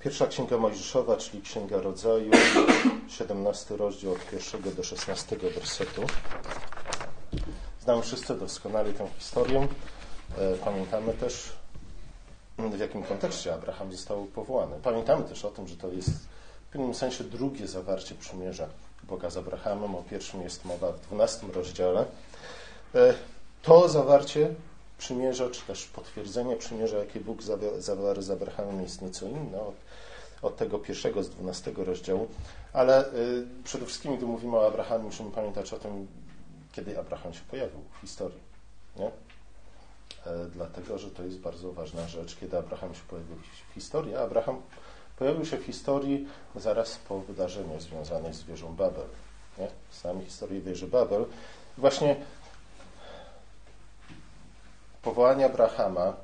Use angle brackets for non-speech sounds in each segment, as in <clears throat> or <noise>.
Pierwsza Księga Mojżeszowa, czyli Księga Rodzaju, <clears throat> 17 rozdział od 1 do 16 wersetu. Znamy wszyscy doskonale tę historię. E, pamiętamy też, w jakim kontekście Abraham został powołany. Pamiętamy też o tym, że to jest w pewnym sensie drugie zawarcie przymierza Boga z Abrahamem. O pierwszym jest mowa w 12 rozdziale. E, to zawarcie przymierza, czy też potwierdzenie przymierza, jakie Bóg zawarł z Abrahamem, jest nieco inne od, od tego pierwszego z 12 rozdziału, ale y, przede wszystkim, gdy mówimy o Abrahamie, musimy pamiętać o tym, kiedy Abraham się pojawił w historii. Nie? E, dlatego, że to jest bardzo ważna rzecz, kiedy Abraham się pojawił w historii. Abraham pojawił się w historii zaraz po wydarzeniu związanym z wieżą Babel. Nie? Znamy historię wieży Babel. Właśnie powołanie Abrahama,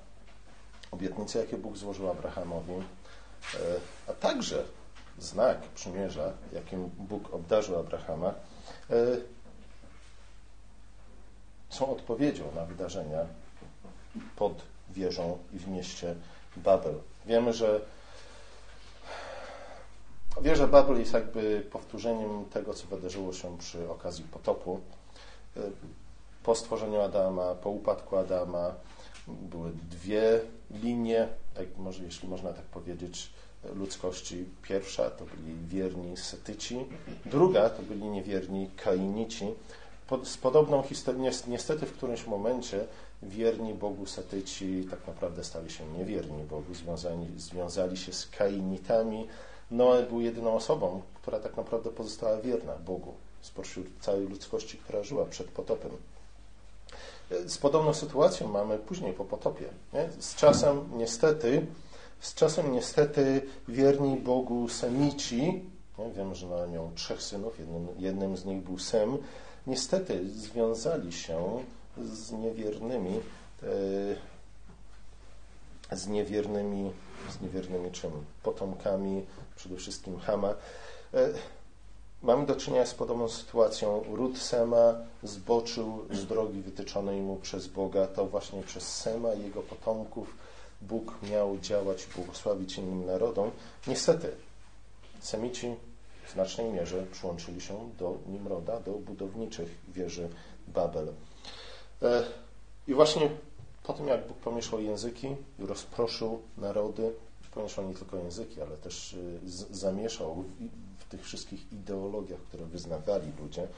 obietnice, jakie Bóg złożył Abrahamowi, e, a także znak przymierza, jakim Bóg obdarzył Abrahama, e, są odpowiedzią na wydarzenia pod wieżą i w mieście Babel. Wiemy, że wieża Babel jest jakby powtórzeniem tego, co wydarzyło się przy okazji potopu. Po stworzeniu Adama, po upadku Adama były dwie linie, jak może, jeśli można tak powiedzieć, ludzkości. Pierwsza to byli wierni Setyci, druga to byli niewierni Kainici. Z podobną historią, niestety w którymś momencie wierni Bogu Setyci tak naprawdę stali się niewierni Bogu, związani, związali się z Kainitami. Noe był jedyną osobą, która tak naprawdę pozostała wierna Bogu spośród całej ludzkości, która żyła przed potopem. Z podobną sytuacją mamy później po potopie. Nie? Z czasem niestety, z czasem niestety wierni Bogu Semici, nie? że Noe miał trzech synów, jednym, jednym z nich był Sem, niestety związali się z niewiernymi, e, z niewiernymi, z niewiernymi czym? Potomkami przede wszystkim Hama. E, Mamy do czynienia z podobną sytuacją. Ród Sema zboczył z drogi wytyczonej mu przez Boga. To właśnie przez Sema i jego potomków Bóg miał działać i błogosławić innym narodom. Niestety, Semici w znacznej mierze przyłączyli się do Nimroda, do budowniczych wieży Babel. E, I właśnie po tym, jak Bóg pomieszał języki i rozproszył narody, pomieszał nie tylko języki, ale też y, zamieszał w tych wszystkich ideologiach, które wyznawali ludzie.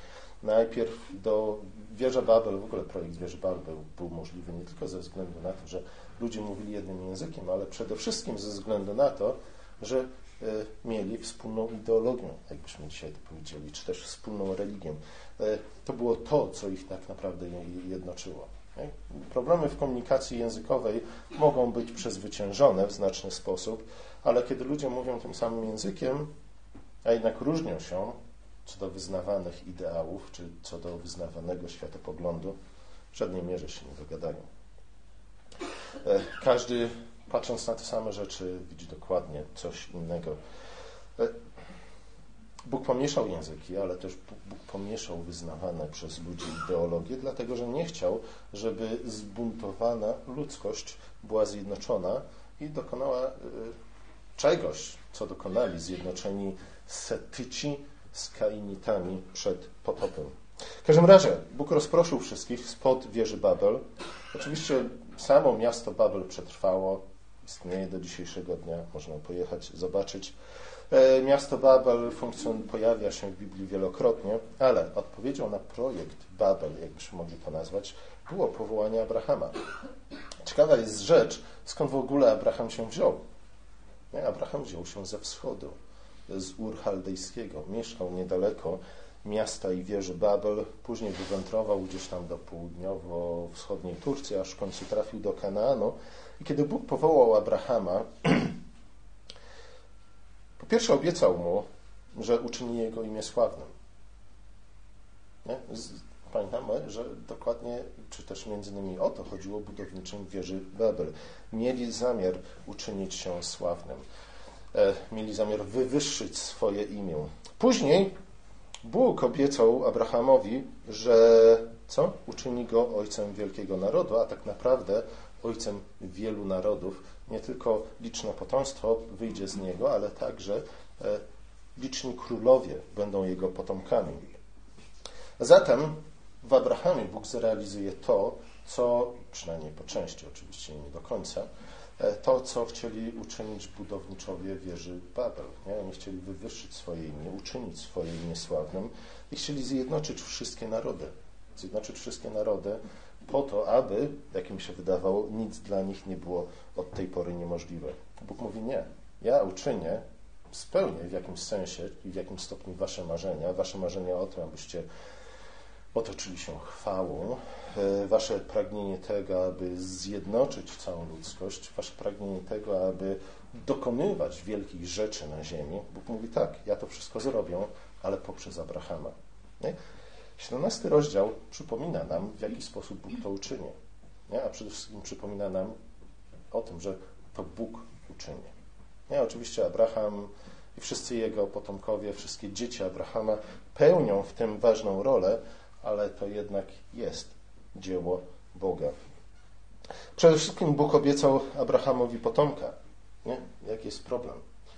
Najpierw do wieży Babel, w ogóle projekt wieży Babel był, możliwy nie tylko ze względu na to, że ludzie mówili jednym językiem, ale przede wszystkim ze względu na to, że y, mieli wspólną ideologię, jakbyśmy dzisiaj to powiedzieli, czy też wspólną religię. Y, to było to, co ich tak naprawdę jednoczyło. Problemy w komunikacji językowej mogą być przezwyciężone w znaczny sposób, ale kiedy ludzie mówią tym samym językiem, a jednak różnią się co do wyznawanych ideałów, czy co do wyznawanego światopoglądu, w żadnej mierze się nie dogadają. E, każdy, patrząc na te same rzeczy, widzi dokładnie coś innego. E, Bóg pomieszał języki, ale też Bóg pomieszał wyznawane przez ludzi ideologie, dlatego że nie chciał, żeby zbuntowana ludzkość była zjednoczona i dokonała e, czegoś, co dokonali zjednoczeni Setyci z Kainitami przed potopem. W każdym razie Bóg rozproszył wszystkich spod wieży Babel. Oczywiście samo miasto Babel przetrwało, istnieje do dzisiejszego dnia, można pojechać, zobaczyć. E, miasto Babel funkcjon pojawia się w Biblii wielokrotnie, ale odpowiedzią na projekt Babel, jakbyśmy mogli to nazwać, było powołanie Abrahama. Ciekawa jest rzecz, skąd w ogóle Abraham się wziął. Abraham wziął się ze wschodu z Ur Chaldejskiego. Mieszkał niedaleko miasta i wieży Babel, później wywędrował gdzieś tam do południowo-wschodniej Turcji, aż w końcu trafił do Kanaanu. I kiedy Bóg powołał Abrahama, <clears throat> po pierwsze obiecał mu, że uczyni jego imię sławnym. Nie? Pamiętamy, że dokładnie, czy też między innymi o to chodziło budowniczym wieży Babel. Mieli zamiar uczynić się sławnym. E, mieli zamiar wywyższyć swoje imię. Później Bóg obiecał Abrahamowi, że co? Uczyni go ojcem wielkiego narodu, a tak naprawdę ojcem wielu narodów, Nie tylko liczne potomstwo wyjdzie z niego, ale także e, liczni królowie będą jego potomkami. Zatem w Abrahamie Bóg zrealizuje to, co, przynajmniej po części oczywiście, nie do końca, to, co chcieli uczynić budowniczowie wieży Babel. Nie? Oni chcieli wywyższyć swoje imię, uczynić swoje imię sławnym i chcieli zjednoczyć wszystkie narody. Zjednoczyć wszystkie narody po to, aby, jak mi się wydawało, nic dla nich nie było od tej pory niemożliwe. Bóg mówi nie. Ja uczynię, spełnię w jakimś sensie i w jakimś stopniu wasze marzenia, wasze marzenia o tym, abyście otoczyli się chwałą, e, wasze pragnienie tego, aby zjednoczyć całą ludzkość, wasze pragnienie tego, aby dokonywać wielkich rzeczy na ziemi. Bóg mówi tak, ja to wszystko zrobię, ale poprzez Abrahama. Nie? 17 rozdział przypomina nam, w jaki sposób Bóg to uczyni. Nie? A przede wszystkim przypomina nam o tym, że to Bóg uczyni. Nie? Oczywiście Abraham i wszyscy jego potomkowie, wszystkie dzieci Abrahama pełnią w tym ważną rolę, ale to jednak jest dzieło Boga. Przede wszystkim Bóg obiecał Abrahamowi potomka. Nie? Jaki jest problem?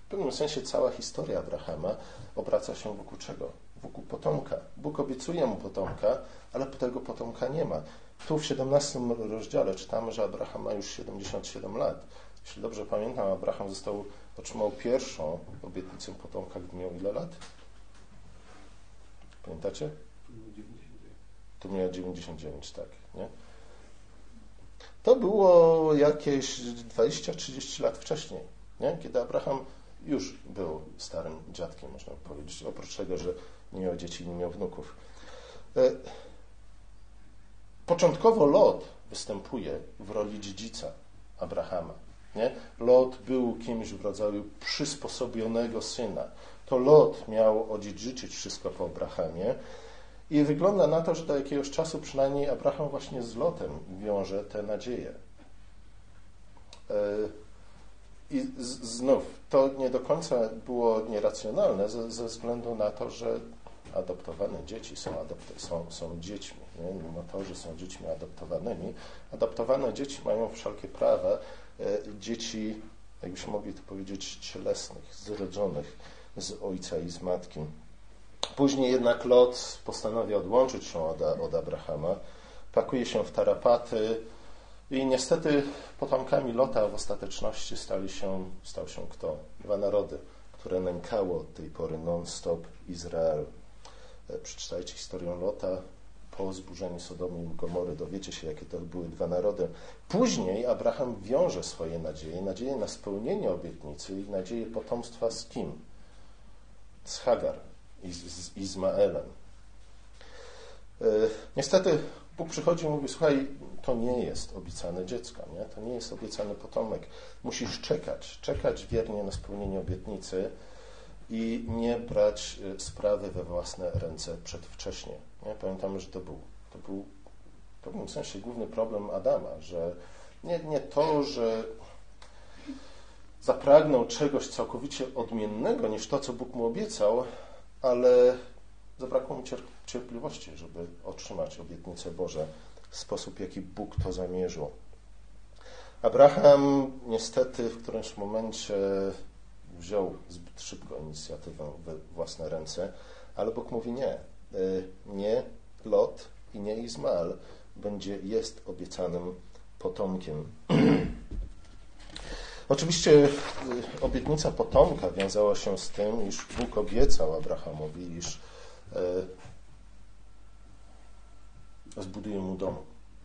W pewnym sensie cała historia Abrahama obraca się wokół czego? Wokół potomka. Bóg obiecuje mu potomka, ale tego potomka nie ma. Tu w 17 rozdziale czytamy, że Abraham ma już 77 lat. Jeśli dobrze pamiętam, Abraham został, otrzymał pierwszą obietnicę potomka, gdy miał ile lat? Pamiętacie? Tu miał 99, tak. Nie? To było jakieś 20-30 lat wcześniej, nie? kiedy Abraham już był starym dziadkiem, można powiedzieć, oprócz tego, że nie miał dzieci nie miał wnuków. E, początkowo Lot występuje w roli dziedzica Abrahama. Nie? Lot był kimś w rodzaju przysposobionego syna. To Lot miał odziedziczyć wszystko po Abrahamie. I wygląda na to, że do jakiegoś czasu przynajmniej Abraham właśnie z Lotem wiąże te nadzieje. E, I znów, to nie do końca było nieracjonalne ze, ze względu na to, że adoptowane dzieci są, są, są dziećmi. Nie? Mimo to, że są dziećmi adoptowanymi, adoptowane dzieci mają wszelkie prawa e, dzieci, jakbyśmy mogli to powiedzieć, cielesnych, zrodzonych z ojca i z matki. Później jednak Lot postanawia odłączyć się od, od Abrahama, pakuje się w tarapaty i niestety potomkami Lota w ostateczności stali się, stał się kto? Dwa narody, które nękało od tej pory non-stop Izrael. E, przeczytajcie historię Lota po zburzeniu Sodomy i Gomory, dowiecie się, jakie to były dwa narody. Później Abraham wiąże swoje nadzieje, nadzieje na spełnienie obietnicy i nadzieje potomstwa z kim? Z Hagar z Izmaelem. E, niestety Bóg przychodzi i mówi, słuchaj, to nie jest obiecane dziecko, nie? to nie jest obiecany potomek. Musisz czekać, czekać wiernie na spełnienie obietnicy i nie brać e, sprawy we własne ręce przedwcześnie. Nie? Pamiętamy, że to był, to był w pewnym sensie główny problem Adama, że nie, nie to, że zapragnął czegoś całkowicie odmiennego niż to, co Bóg mu obiecał, ale zabrakło mu cierpliwości, żeby otrzymać obietnice Boże w sposób, jaki Bóg to zamierzył. Abraham niestety w którymś momencie wziął zbyt szybko inicjatywę we własne ręce, ale Bóg mówi nie. Y, nie Lot i nie Izmael będzie, jest obiecanym potomkiem. <clears throat> Oczywiście y, obietnica potomka wiązała się z tym, iż Bóg obiecał Abrahamowi, iż e, zbuduje mu dom.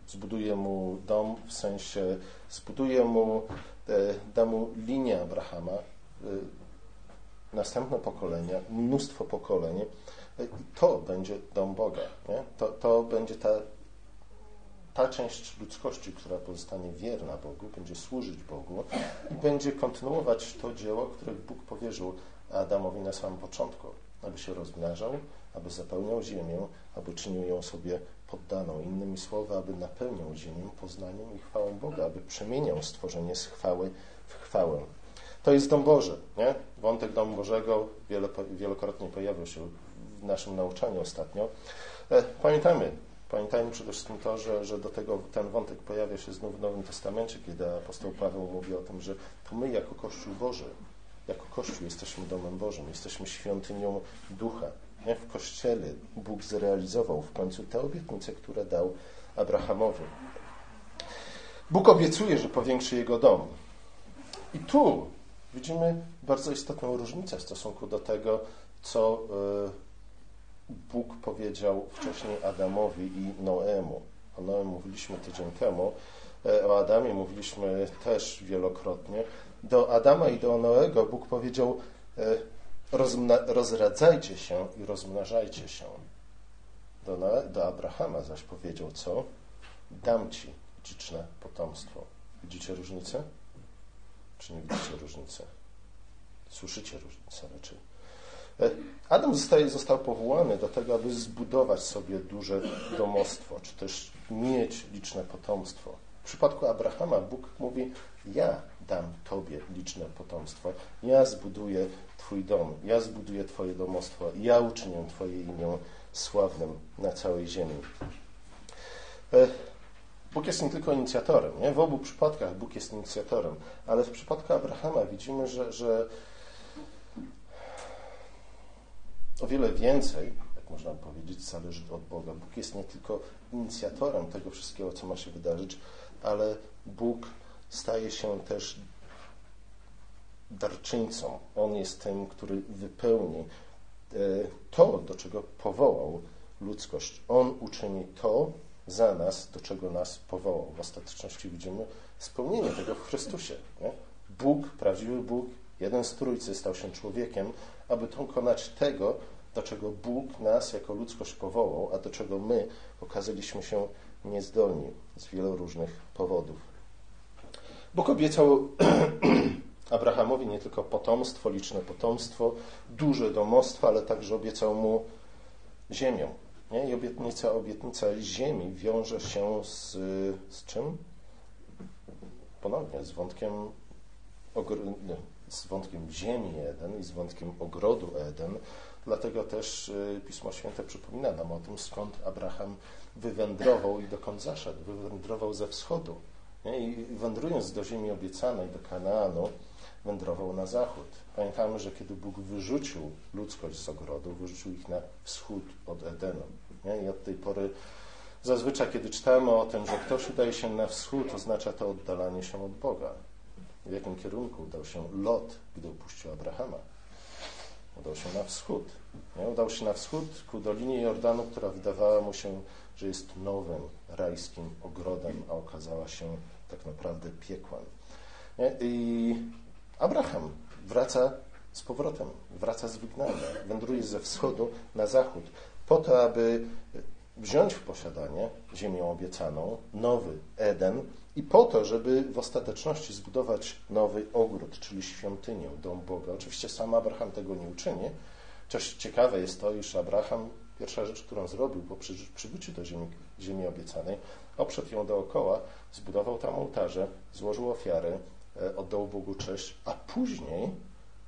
Zbuduje mu dom w sensie, zbuduje mu, e, da mu linię Abrahama, następne pokolenia, mnóstwo pokoleń. To będzie dom Boga. Nie? To, to będzie ta ta część ludzkości, która pozostanie wierna Bogu, będzie służyć Bogu i będzie kontynuować to dzieło, które Bóg powierzył Adamowi na samym początku, aby się rozmnażał, aby zapełniał ziemię, aby czynił ją sobie poddaną. Innymi słowy, aby napełniał ziemię poznaniem i chwałą Boga, aby przemieniał stworzenie z chwały w chwałę. To jest dom Boży. Nie? Wątek domu Bożego wielokrotnie pojawił się w naszym nauczaniu ostatnio. E, pamiętamy, Pamiętajmy przede wszystkim to, że, że do tego ten wątek pojawia się znów w Nowym Testamencie, kiedy apostoł Paweł mówi o tym, że to my jako Kościół Boży, jako Kościół jesteśmy domem Bożym, jesteśmy świątynią Ducha. Nie? W Kościele Bóg zrealizował w końcu te obietnice, które dał Abrahamowi. Bóg obiecuje, że powiększy jego dom. I tu widzimy bardzo istotną różnicę w stosunku do tego, co e, Bóg powiedział wcześniej Adamowi i Noemu. O Noemu mówiliśmy tydzień temu, e, o Adamie mówiliśmy też wielokrotnie. Do Adama i do Noego Bóg powiedział: e, rozradzajcie się i rozmnażajcie się. Do, do Abrahama zaś powiedział co? Dam ci liczne potomstwo. Widzicie różnicę? Czy nie widzicie różnicy? Słyszycie różnicę raczej. E, Adam zostaje, został powołany do tego, aby zbudować sobie duże domostwo, czy też mieć liczne potomstwo. W przypadku Abrahama Bóg mówi: Ja dam Tobie liczne potomstwo, ja zbuduję Twój dom, ja zbuduję Twoje domostwo, ja uczynię Twoje imię sławnym na całej ziemi. E, Bóg jest nie tylko inicjatorem. Nie? W obu przypadkach Bóg jest inicjatorem, ale w przypadku Abrahama widzimy, że, że o wiele więcej, jak można powiedzieć, zależy od Boga. Bóg jest nie tylko inicjatorem tego wszystkiego, co ma się wydarzyć, ale Bóg staje się też darczyńcą. On jest tym, który wypełni e, to, do czego powołał ludzkość. On uczyni to, za nas, do czego nas powołał. W ostateczności widzimy spełnienie tego w Chrystusie. Nie? Bóg, prawdziwy Bóg, jeden z Trójcy stał się człowiekiem, aby dokonać tego, do czego Bóg nas jako ludzkość powołał, a do czego my okazaliśmy się niezdolni z wielu różnych powodów. Bóg obiecał <clears throat> Abrahamowi nie tylko potomstwo, liczne potomstwo, duże domostwo, ale także obiecał mu ziemię. Nie? I obietnica, obietnica ziemi wiąże się z, z czym? Ponownie z wątkiem, z wątkiem ziemi Eden i z wątkiem ogrodu Eden. Dlatego też y, Pismo Święte przypomina nam o tym, skąd Abraham wywędrował i dokąd zaszedł. Wywędrował ze wschodu. I wędrując do ziemi obiecanej, do Kanaanu, wędrował na zachód. Pamiętamy, że kiedy Bóg wyrzucił ludzkość z ogrodu, wyrzucił ich na wschód od Edenu. I od tej pory zazwyczaj, kiedy czytamy o tym, że ktoś udaje się na wschód, oznacza to oddalanie się od Boga. W jakim kierunku udał się Lot, gdy upuścił Abrahama? Udał się na wschód. Nie? Udał się na wschód ku Dolinie Jordanu, która wydawała mu się, że jest nowym rajskim ogrodem, a okazała się tak naprawdę piekłem. Nie? I Abraham wraca z powrotem, wraca z wygnania, wędruje ze wschodu na zachód, po to, aby wziąć w posiadanie ziemię obiecaną, nowy Eden i po to, żeby w ostateczności zbudować nowy ogród, czyli świątynię, dom Boga. Oczywiście sam Abraham tego nie uczyni. Coś ciekawe jest to, iż Abraham, pierwsza rzecz, którą zrobił po przybyciu do ziemi, ziemi obiecanej, oprzedł ją dookoła, zbudował tam ołtarze, złożył ofiary, E, oddał Bogu cześć, a później,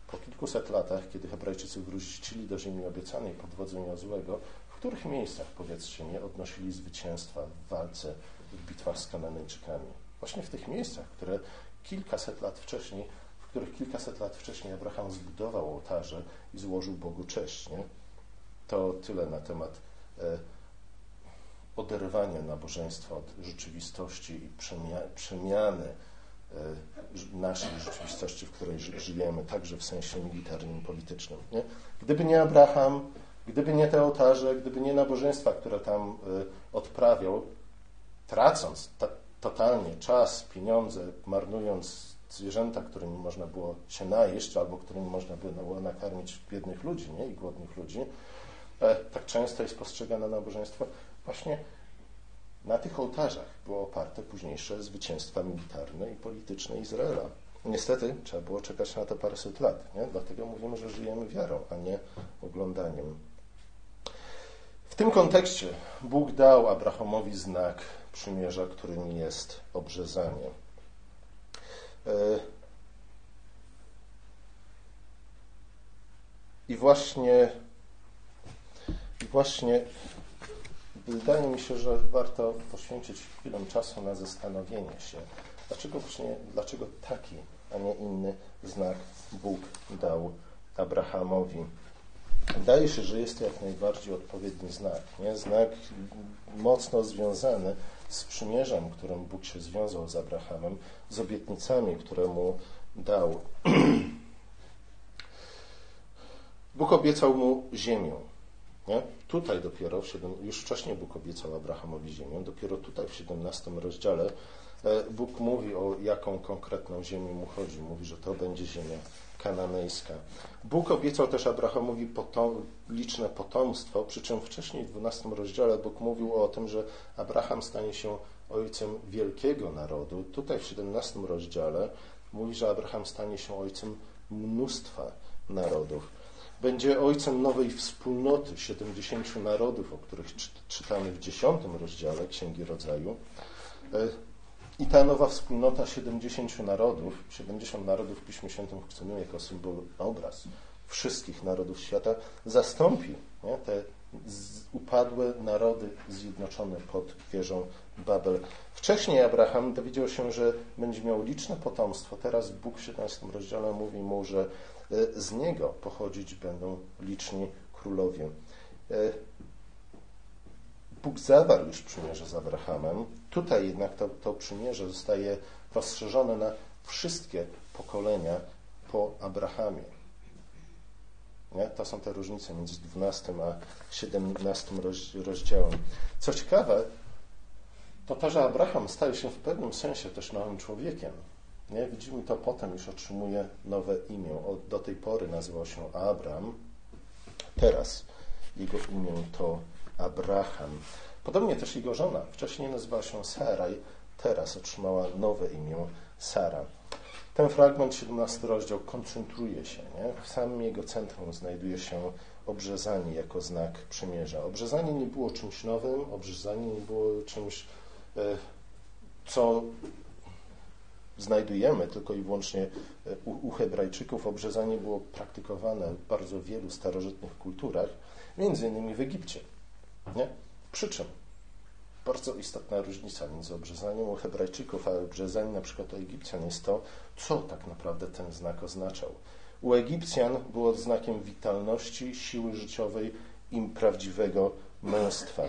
po kilkuset latach, kiedy Hebrajczycy wrócili do ziemi obiecanej pod wodzą Jozłego, których miejscach, powiedzcie mi, odnosili zwycięstwa w walce, w bitwach z Kananejczykami? Właśnie w tych miejscach, które kilkaset lat wcześniej, w których kilkaset lat wcześniej Abraham zbudował ołtarze i złożył Bogu cześć. Nie? To tyle na temat e, oderwania nabożeństwa od rzeczywistości i przemiany E, naszej rzeczywistości, w której żyjemy, także w sensie militarnym, politycznym. Nie? Gdyby nie Abraham, gdyby nie te ołtarze, gdyby nie nabożeństwa, które tam e, odprawiał, tracąc totalnie czas, pieniądze, marnując zwierzęta, którymi można było się najeść, albo którymi można było nakarmić biednych ludzi nie? i głodnych ludzi, e, tak często jest postrzegane nabożeństwo właśnie na tych ołtarzach było oparte późniejsze zwycięstwa militarne i polityczne Izraela. Niestety trzeba było czekać na to paręset lat. Nie? Dlatego mówimy, że żyjemy wiarą, a nie oglądaniem. Tym kontekście Bóg dał Abrahamowi znak przymierza, którym jest obrzezanie. E, I właśnie, właśnie wydaje mi się, że warto poświęcić chwilę czasu na zastanowienie się, dlaczego właśnie, dlaczego taki, a nie inny znak Bóg dał Abrahamowi. Wydaje się, że jest to jak najbardziej odpowiedni znak. Nie? Znak mocno związany z przymierzem, którym Bóg się związał z Abrahamem, z obietnicami, które mu dał. <clears throat> Bóg obiecał mu ziemię. Nie? Tutaj dopiero, w 7, już wcześniej Bóg obiecał Abrahamowi ziemię, dopiero tutaj w 17 rozdziale e, Bóg mówi o jaką konkretną ziemię mu chodzi. Mówi, że to będzie ziemia kananejska. Bóg obiecał też Abrahamowi potom, liczne potomstwo, przy czym wcześniej w 12 rozdziale Bóg mówił o tym, że Abraham stanie się ojcem wielkiego narodu. Tutaj w 17 rozdziale mówi, że Abraham stanie się ojcem mnóstwa narodów. Będzie ojcem nowej wspólnoty 70 narodów, o których czytamy w 10 rozdziale Księgi Rodzaju. E, I ta nowa wspólnota 70 narodów, 70 narodów w Piśmie Świętym funkcjonuje jako symbol, obraz wszystkich narodów świata, zastąpi nie, te upadłe narody zjednoczone pod wieżą Babel. Wcześniej Abraham dowiedział się, że będzie miał liczne potomstwo. Teraz Bóg w 17 rozdziale mówi mu, że e, z niego pochodzić będą liczni królowie. Bóg zawarł już przymierze z Abrahamem. Tutaj jednak to, to przymierze zostaje rozszerzone na wszystkie pokolenia po Abrahamie. Nie? To są te różnice między 12 a 17 rozdziałem. Co ciekawe, to to, że Abraham staje się w pewnym sensie też nowym człowiekiem. Nie? Widzimy to potem, już otrzymuje nowe imię. Od, do tej pory nazywał się Abram. Teraz jego imię to Abraham. Podobnie też jego żona. Wcześniej nazywała się Saraj, teraz otrzymała nowe imię Sara. Ten fragment, 17 rozdział, koncentruje się. Nie? W samym jego centrum znajduje się obrzezanie jako znak przymierza. Obrzezanie nie było czymś nowym, obrzezanie nie było czymś, e, co znajdujemy tylko i wyłącznie e, u, u Hebrajczyków. Obrzezanie było praktykowane w bardzo wielu starożytnych kulturach, między innymi w Egipcie. Nie? Przy czym bardzo istotna różnica między obrzezaniem u Hebrajczyków a obrzezaniem na przykład u Egipcjan jest to, co tak naprawdę ten znak oznaczał. U Egipcjan było znakiem witalności, siły życiowej i prawdziwego męstwa.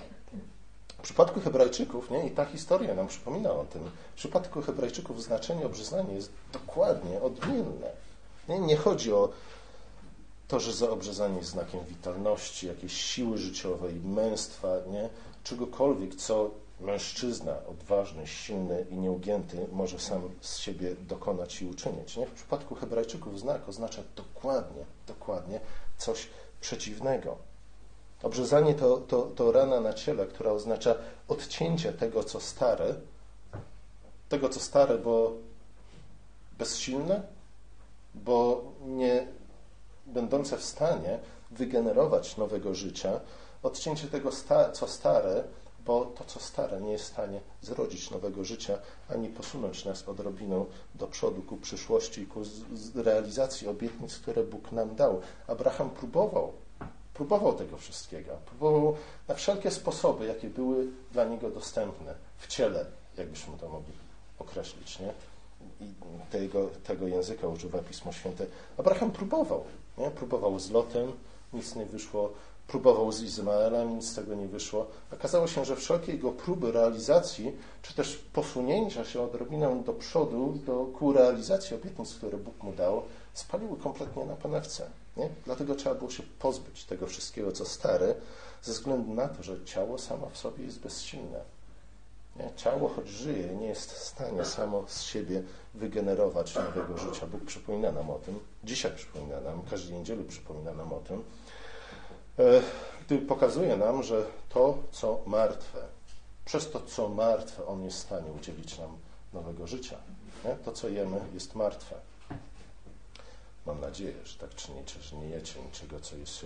W przypadku Hebrajczyków, nie, i ta historia nam przypomina o tym, w przypadku Hebrajczyków znaczenie obrzezania jest dokładnie odmienne. Nie, nie chodzi o to, że za obrzezanie jest znakiem witalności, jakiejś siły życiowej, męstwa, nie? czegokolwiek, co mężczyzna odważny, silny i nieugięty może sam z siebie dokonać i uczynić. Nie? W przypadku Hebrajczyków znak oznacza dokładnie, dokładnie coś przeciwnego. Obrzezanie to, to, to rana na ciele, która oznacza odcięcie tego, co stare, tego, co stare, bo bezsilne, bo nie będące w stanie wygenerować nowego życia, odcięcie tego, co stare, bo to, co stare, nie jest w stanie zrodzić nowego życia, ani posunąć nas odrobinę do przodu ku przyszłości i ku realizacji obietnic, które Bóg nam dał. Abraham próbował, próbował tego wszystkiego. Próbował na wszelkie sposoby, jakie były dla niego dostępne w ciele, jakbyśmy to mogli określić. Nie? I tego, tego języka używa Pismo Święte. Abraham próbował. Nie? Próbował z Lotem, nic nie wyszło próbował z Izraelem, nic z tego nie wyszło. Okazało się, że wszelkie jego próby realizacji, czy też posunięcia się odrobinę do przodu, do, ku realizacji obietnic, które Bóg mu dał, spaliły kompletnie na panewce. Nie? Dlatego trzeba było się pozbyć tego wszystkiego, co stare, ze względu na to, że ciało samo w sobie jest bezsilne. Nie? Ciało, choć żyje, nie jest w stanie samo z siebie wygenerować nowego życia. Bóg przypomina nam o tym, dzisiaj przypomina nam, każdej niedzieli przypomina nam o tym, E, gdy pokazuje nam, że to, co martwe, przez to, co martwe, On jest w stanie udzielić nam nowego życia. To, co jemy, jest martwe. Mam nadzieję, że tak czynicie, że nie jecie niczego, co, jest,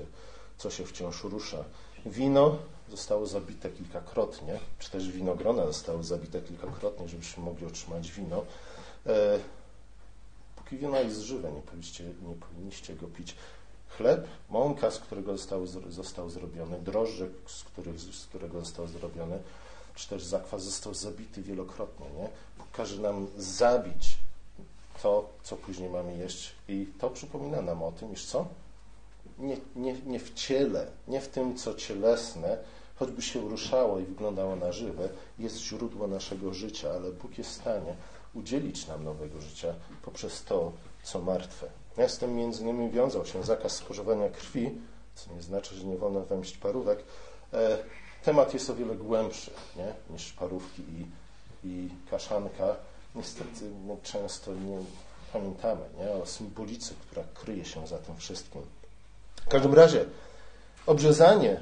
co się wciąż rusza. Wino zostało zabite kilkakrotnie, czy też winogrona zostały zabite kilkakrotnie, żebyśmy mogli otrzymać wino. E, póki wino jest żywe, nie powinniście, nie powinniście go pić Chleb, mąka, z którego został, został zrobiony, drożdże, z, których, z którego został zrobiony, czy też zakwas został zabity wielokrotnie. Nie? Każe nam zabić to, co później mamy jeść. I to przypomina nam o tym, iż co? Nie, nie, nie w ciele, nie w tym, co cielesne, choćby się ruszało i wyglądało na żywe, jest źródło naszego życia, ale Bóg jest w stanie udzielić nam nowego życia poprzez to, co martwe. Ja z tym między innymi wiązał się zakaz spożywania krwi, co nie znaczy, że nie wolno wemść parówek. E, temat jest o wiele głębszy nie? niż parówki i, i kaszanka. Niestety my często nie pamiętamy nie? o symbolice, która kryje się za tym wszystkim. W każdym razie obrzezanie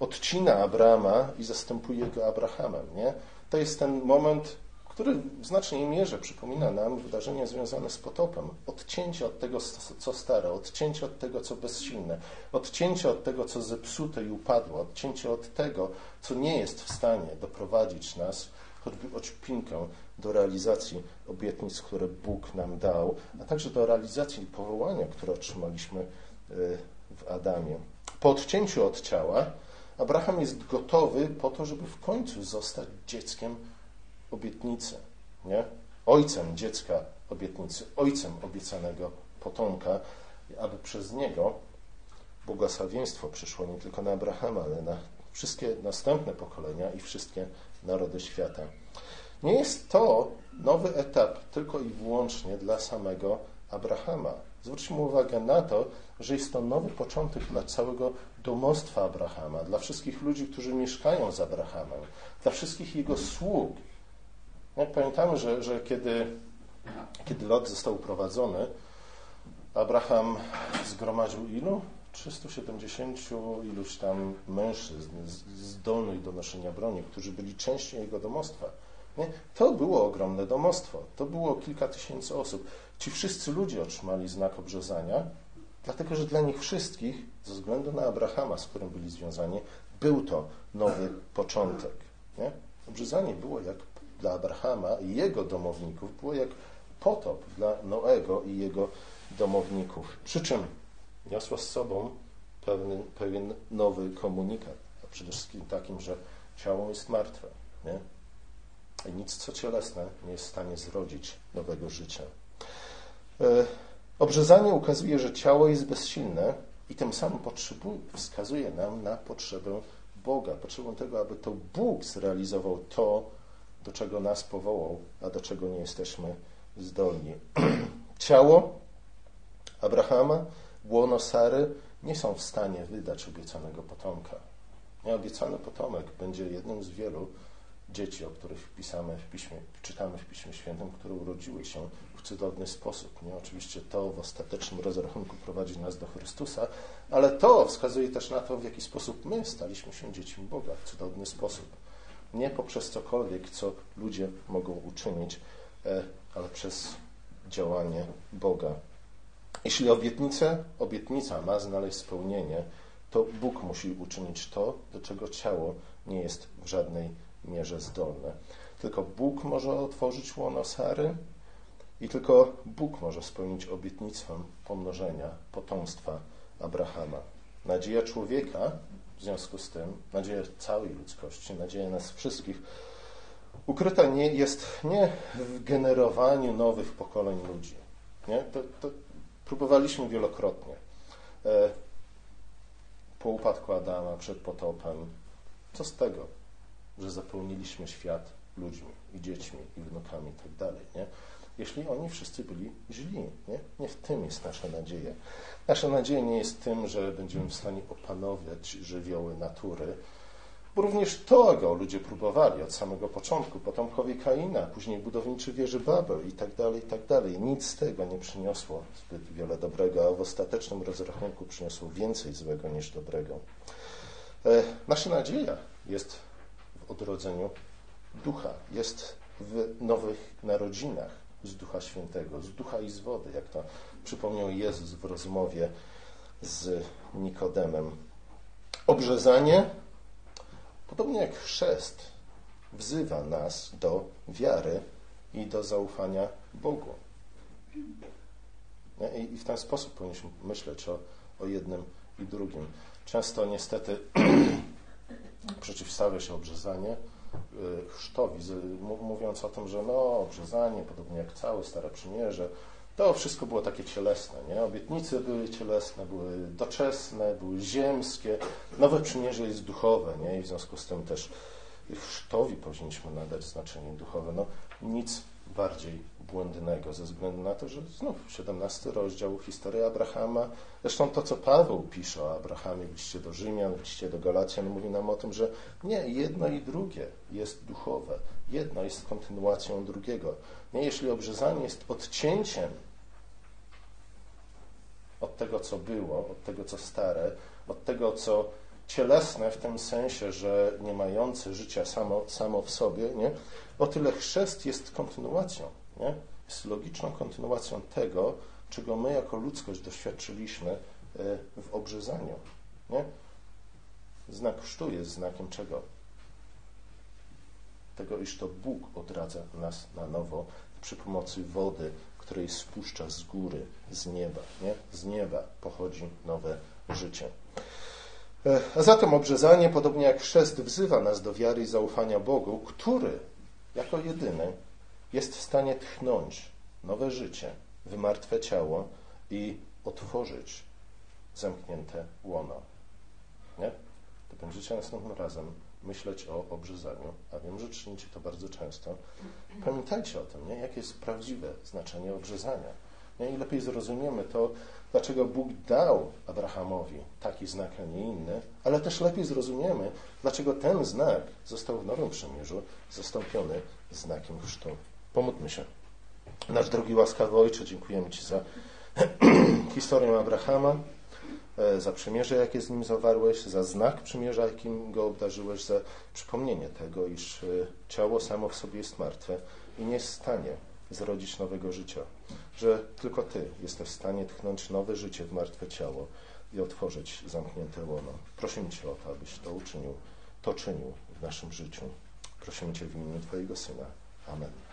odcina Abrama i zastępuje go Abrahamem. Nie? To jest ten moment który w znacznej mierze przypomina nam wydarzenia związane z potopem. Odcięcie od tego, co stare, odcięcie od tego, co bezsilne, odcięcie od tego, co zepsute i upadło, odcięcie od tego, co nie jest w stanie doprowadzić nas, choćby oćpinkę, do realizacji obietnic, które Bóg nam dał, a także do realizacji powołania, które otrzymaliśmy y, Adamie. Po odcięciu od ciała, Abraham jest gotowy po to, żeby w końcu zostać dzieckiem obietnicy, nie? ojcem dziecka obietnicy, ojcem obiecanego potomka, aby przez niego błogosławieństwo przyszło nie tylko na Abrahama, ale na wszystkie następne pokolenia i wszystkie narody świata. Nie jest to nowy etap tylko i wyłącznie dla samego Abrahama. Zwróćmy uwagę na to, że jest to nowy początek dla całego domostwa Abrahama, dla wszystkich ludzi, którzy mieszkają z Abrahamem, dla wszystkich jego sług, jak pamiętamy, że, że kiedy, kiedy Lot został uprowadzony, Abraham zgromadził ilu? 370 iluś tam mężczyzn zdolnych do noszenia broni, którzy byli częścią jego domostwa. Nie? To było ogromne domostwo. To było kilka tysięcy osób. Ci wszyscy ludzie otrzymali znak obrzezania, dlatego że dla nich wszystkich, ze względu na Abrahama, z którym byli związani, był to nowy początek. Nie? Obrzezanie było jak dla Abrahama i jego domowników było jak potop dla Noego i jego domowników. Przy czym niosła z sobą pewien, pewien nowy komunikat, a przede wszystkim takim, że ciało jest martwe. Nie? I nic, co cielesne, nie jest w stanie zrodzić nowego życia. E, obrzezanie ukazuje, że ciało jest bezsilne i tym samym wskazuje nam na potrzebę Boga, potrzebę tego, aby to Bóg zrealizował to, do czego nas powołał, a do czego nie jesteśmy zdolni. <clears throat> Ciało Abrahama, łono Sary nie są w stanie wydać obiecanego potomka. Nieobiecany potomek będzie jednym z wielu dzieci, o których wpisamy w piśmie, czytamy w Piśmie Świętym, które urodziły się w cudowny sposób. Nie? Oczywiście to w ostatecznym rozrachunku prowadzi nas do Chrystusa, ale to wskazuje też na to, w jaki sposób my staliśmy się dziećmi Boga w cudowny sposób nie poprzez cokolwiek, co ludzie mogą uczynić, e, ale przez działanie Boga. Jeśli obietnicę, obietnica ma znaleźć spełnienie, to Bóg musi uczynić to, do czego ciało nie jest w żadnej mierze zdolne. Tylko Bóg może otworzyć łono Sary i tylko Bóg może spełnić obietnicę pomnożenia potomstwa Abrahama. Nadzieja człowieka w związku z tym, nadzieja całej ludzkości, nadzieja nas wszystkich, ukryta nie, jest nie w generowaniu nowych pokoleń ludzi. Nie? To, to próbowaliśmy wielokrotnie. E, po upadku Adama, przed potopem. Co z tego, że zapełniliśmy świat ludźmi i dziećmi i wnukami i tak dalej, nie? jeśli oni wszyscy byli źli. Nie? nie w tym jest nasza nadzieja. Nasza nadzieja nie jest tym, że będziemy w stanie opanować żywioły natury, bo również tego ludzie próbowali od samego początku. Potomkowie Kaina, później budowniczy wieży Babel i tak dalej, i tak dalej. Nic z tego nie przyniosło zbyt wiele dobrego, a w ostatecznym rozrachunku przyniosło więcej złego niż dobrego. E, nasza nadzieja jest odrodzeniu ducha, jest w nowych narodzinach z Ducha Świętego, z Ducha i z wody, jak to przypomniał Jezus w rozmowie z Nikodemem. Obrzezanie, podobnie jak chrzest, wzywa nas do wiary i do zaufania Bogu. I w ten sposób powinniśmy myśleć o o jednym i drugim. Często niestety <clears throat> przeciwstawia się obrzezanie y, chrztowi, mówiąc o tym, że no, obrzezanie, podobnie jak całe Stare Przymierze, to wszystko było takie cielesne. Nie? Obietnice były cielesne, były doczesne, były ziemskie. Nowe Przymierze jest duchowe nie? i w związku z tym też chrztowi powinniśmy nadać znaczenie duchowe. No, nic bardziej błędnego, ze względu na to, że znów 17 rozdział historii Abrahama, zresztą to, co Paweł pisze o Abrahamie w liście do Rzymian, w liście do Galacjan, mówi nam o tym, że nie, jedno i drugie jest duchowe, jedno jest kontynuacją drugiego. Nie, jeśli obrzezanie jest odcięciem od tego, co było, od tego, co stare, od tego, co cielesne w tym sensie, że nie mające życia samo, samo w sobie, nie? o tyle chrzest jest kontynuacją, nie? jest logiczną kontynuacją tego, czego my jako ludzkość doświadczyliśmy e, w obrzezaniu. Nie? Znak chrztu jest znakiem czego? Tego, iż to Bóg odradza nas na nowo przy pomocy wody, której spuszcza z góry, z nieba. Nie? Z nieba pochodzi nowe życie. E, a zatem obrzezanie, podobnie jak chrzest, wzywa nas do wiary i zaufania Bogu, który jako jedyny jest w stanie tchnąć nowe życie, wymartwe ciało i otworzyć zamknięte łono. Nie? To będziecie następnym razem myśleć o obrzezaniu, a wiem, że czynicie to bardzo często. Pamiętajcie o tym, nie? jakie jest prawdziwe znaczenie obrzezania. Nie? I lepiej zrozumiemy to, dlaczego Bóg dał Abrahamowi taki znak, a nie inny, ale też lepiej zrozumiemy, dlaczego ten znak został w Nowym Przymierzu zastąpiony znakiem chrztu. Pomódlmy się. Nasz drogi łaskawy Ojcze, dziękujemy Ci za <clears throat> historię Abrahama, e, za przymierze, jakie z nim zawarłeś, za znak przymierza, jakim go obdarzyłeś, za przypomnienie tego, iż e, ciało samo w sobie jest martwe i nie jest w stanie zrodzić nowego życia, że tylko Ty jesteś w stanie tchnąć nowe życie w martwe ciało i otworzyć zamknięte łono. Prosimy Cię o to, abyś to uczynił, to czynił w naszym życiu. Prosimy Cię w imieniu Twojego Syna. Amen.